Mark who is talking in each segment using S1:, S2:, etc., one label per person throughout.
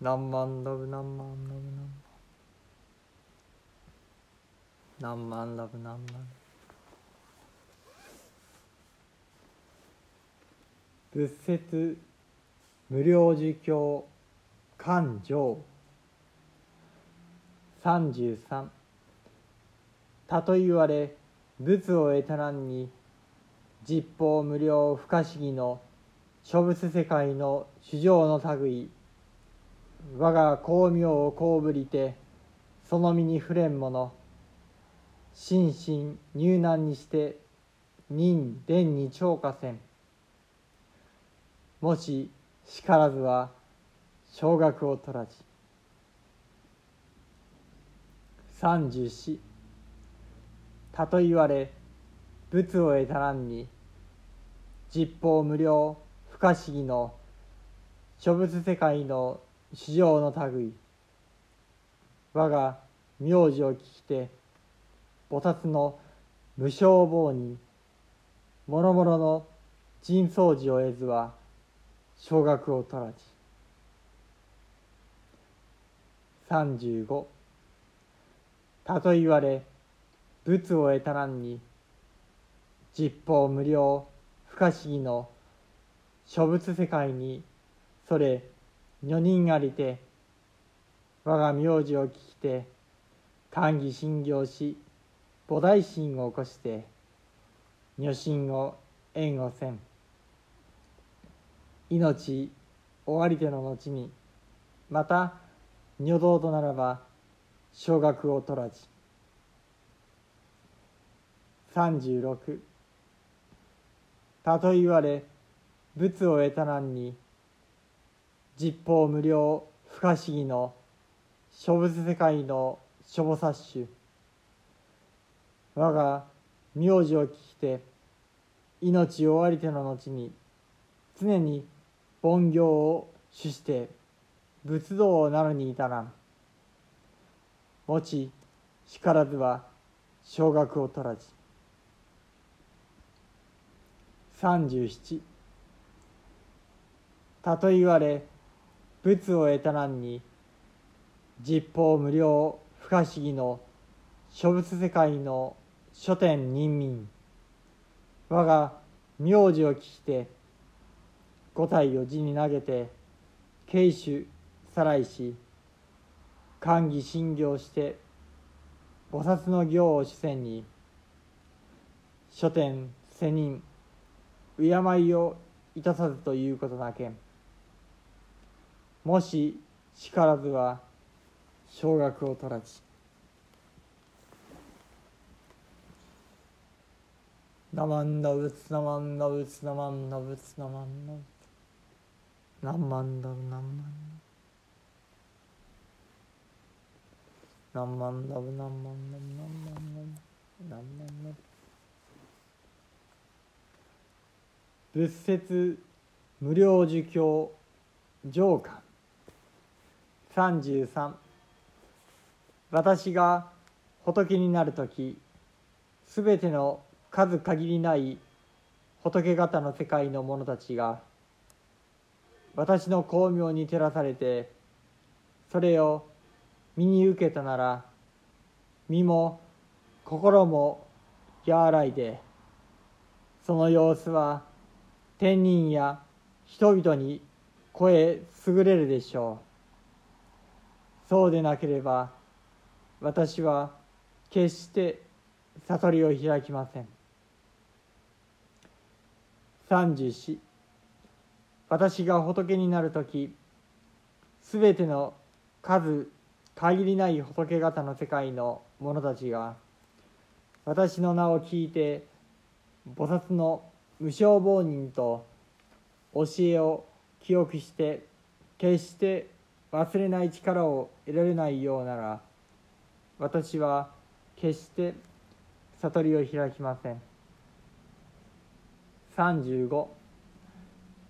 S1: 何万ラブ何万ラブ何万何万ラブ何万仏説無料儒教勘定33たと言われ仏を得たらんに実法無料不可思議の諸仏世界の主情の類我が光明をこうぶりてその身に触れんもの。心身入難にして任伝に超過せん。もししからずは小学を取らじ三十四。たと言われ仏を得たらんに実法無料不可思議の諸仏世界の市場の類。我が名字を聞きて菩薩の無償棒にもろもろの人相寺を得ずは小学を取らじ35たと言われ仏を得たらんに実法無料不可思議の諸仏世界にそれ女人ありて我が名字を聞きて歓喜心行し菩提心を起こして女心を縁をせん。命終わりての後にまた女道とならば小学を取らじ36たと言われ仏を得たなんに実法無料不可思議の諸仏世界の諸菩薩種我が名字を聞きて命終わりての後に常に凡行を主して仏道をなるに至らん。もちしからずは小学を取らじ37たと言われ仏を得たらんに実法無料不可思議の諸仏世界の書店人民我が名字を聞きて五体を地に投げて慶主さらいし歓喜信行して菩薩の行を主戦に書店世人敬いをいたさずということなけん。もししからずは小学を取らじナマンダブツナマンダブツナマンダブツナマンダブツナマンダブナマンナマンダブナマンダブナマンダブナマンダブ仏説無料儒教上巻33私が仏になる時すべての数限りない仏方の世界の者たちが私の光明に照らされてそれを身に受けたなら身も心も和らいでその様子は天人や人々に声優れるでしょう。そうでなければ私は決して悟りを開きません。34私が仏になる時すべての数限りない仏方の世界の者たちが私の名を聞いて菩薩の無償亡人と教えを記憶して決して忘れない力を得られないようなら私は決して悟りを開きません。35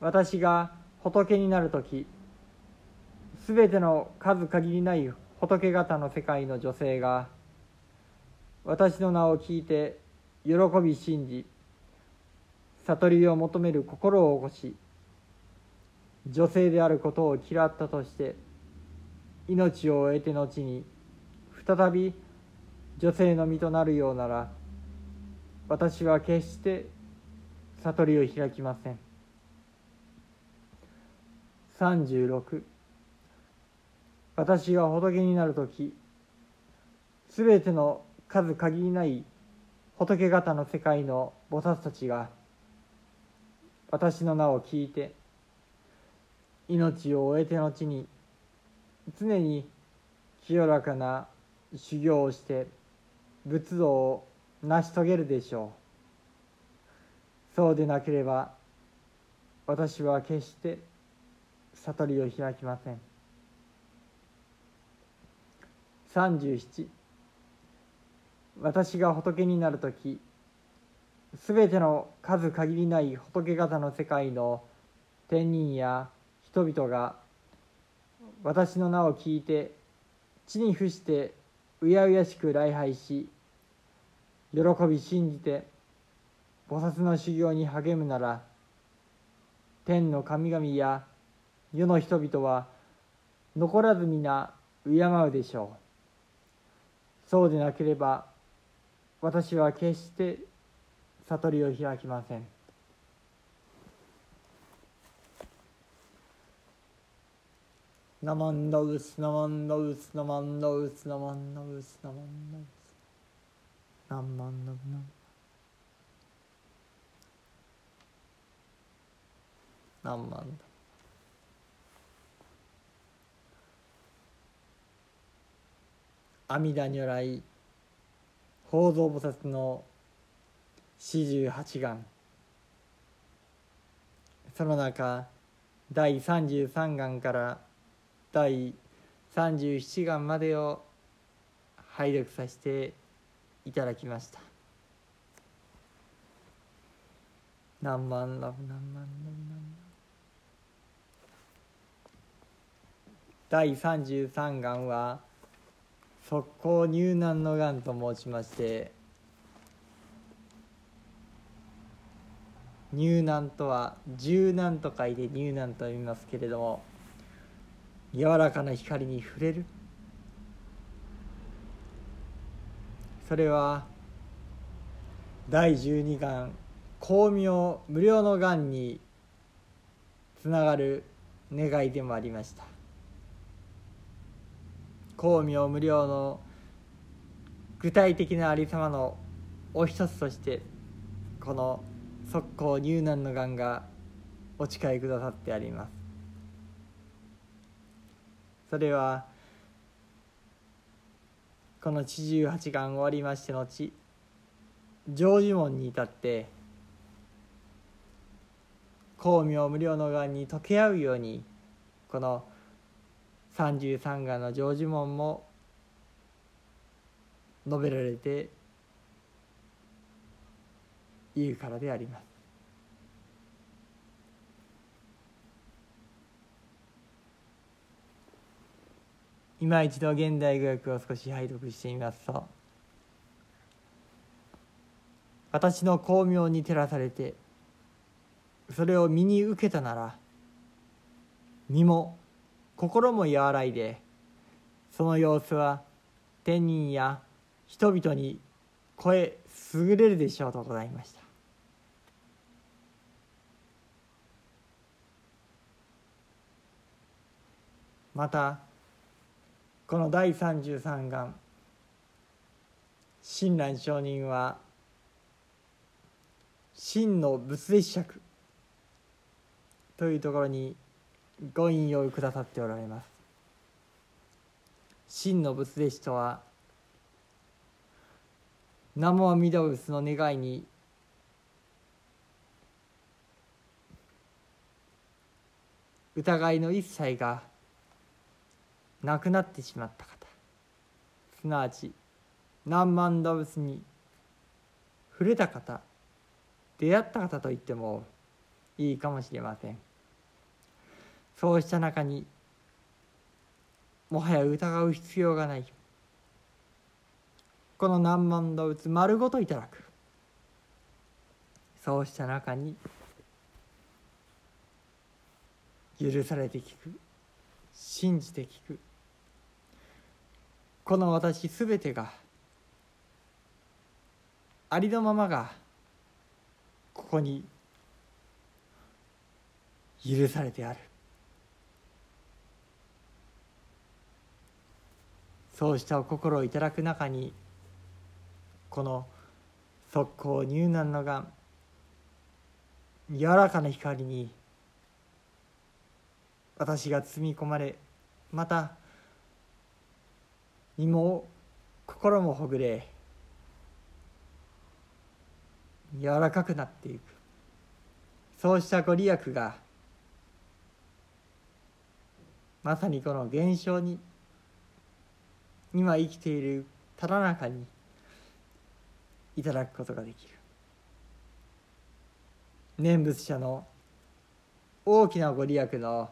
S1: 私が仏になる時すべての数限りない仏方の世界の女性が私の名を聞いて喜び信じ悟りを求める心を起こし女性であることを嫌ったとして命を得て後に再び女性の身となるようなら私は決して悟りを開きません。36私が仏になる時すべての数限りない仏方の世界の菩薩たちが私の名を聞いて命を終えて後に常に清らかな修行をして仏道を成し遂げるでしょう。そうでなければ私は決して悟りを開きません。37私が仏になる時すべての数限りない仏方の世界の天人や人々が私の名を聞いて地に伏してうやうやしく礼拝し喜び信じて菩薩の修行に励むなら天の神々や世の人々は残らず皆敬うでしょうそうでなければ私は決して悟りを開きません。ナマンダウスナマンダウスナマンダウスナマンダウスナマンダウスナマンダウスナマンダ阿弥陀如来法蔵菩薩の四十八願その中第三十三願から第37巻までを拝読させていただきました。何万ラブ何万ラブ何万第33巻は速攻入難の願と申しまして入難とは柔軟と書いて入難と読みますけれども柔らかな光に触れる。それは第十二願光明無料の願につながる願いでもありました。光明無料の具体的なありさまのお一つとしてこの速攻入難の願がお誓いくださってあります。それはこの四十八願終わりましてのち成就門に至って光明無料の願に溶け合うようにこの三十三願の成就門も述べられているからであります。今一度現代語訳を少し拝読してみますと私の巧妙に照らされてそれを身に受けたなら身も心も和らいでその様子は天人や人々に声優れるでしょうとございました。またこの第33願。親鸞上人は真の仏弟子釈というところにご引用くださっておられます。真の仏弟子とは南無阿弥陀仏の願いに疑いの一切が亡くなってしまった方。すなわち何万動物に触れた方出会った方と言ってもいいかもしれません。そうした中にもはや疑う必要がない。この何万動物丸ごといただく。そうした中に許されて聞く信じて聞くこの私すべてがありのままがここに許されてある。そうしたお心をいただく中にこの速攻入難のがん柔らかな光に私が包み込まれまた身も心もほぐれ柔らかくなっていく。そうしたご利益がまさにこの現象に今生きているただ中にいただくことができる。念仏者の大きなご利益の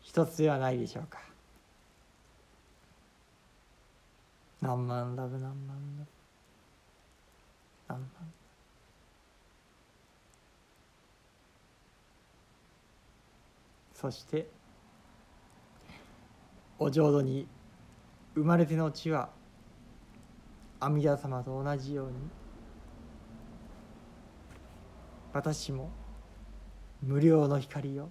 S1: 一つではないでしょうか。何万ラブ何万ラブ何万そしてお浄土に生まれての地は阿弥陀様と同じように私も無料の光を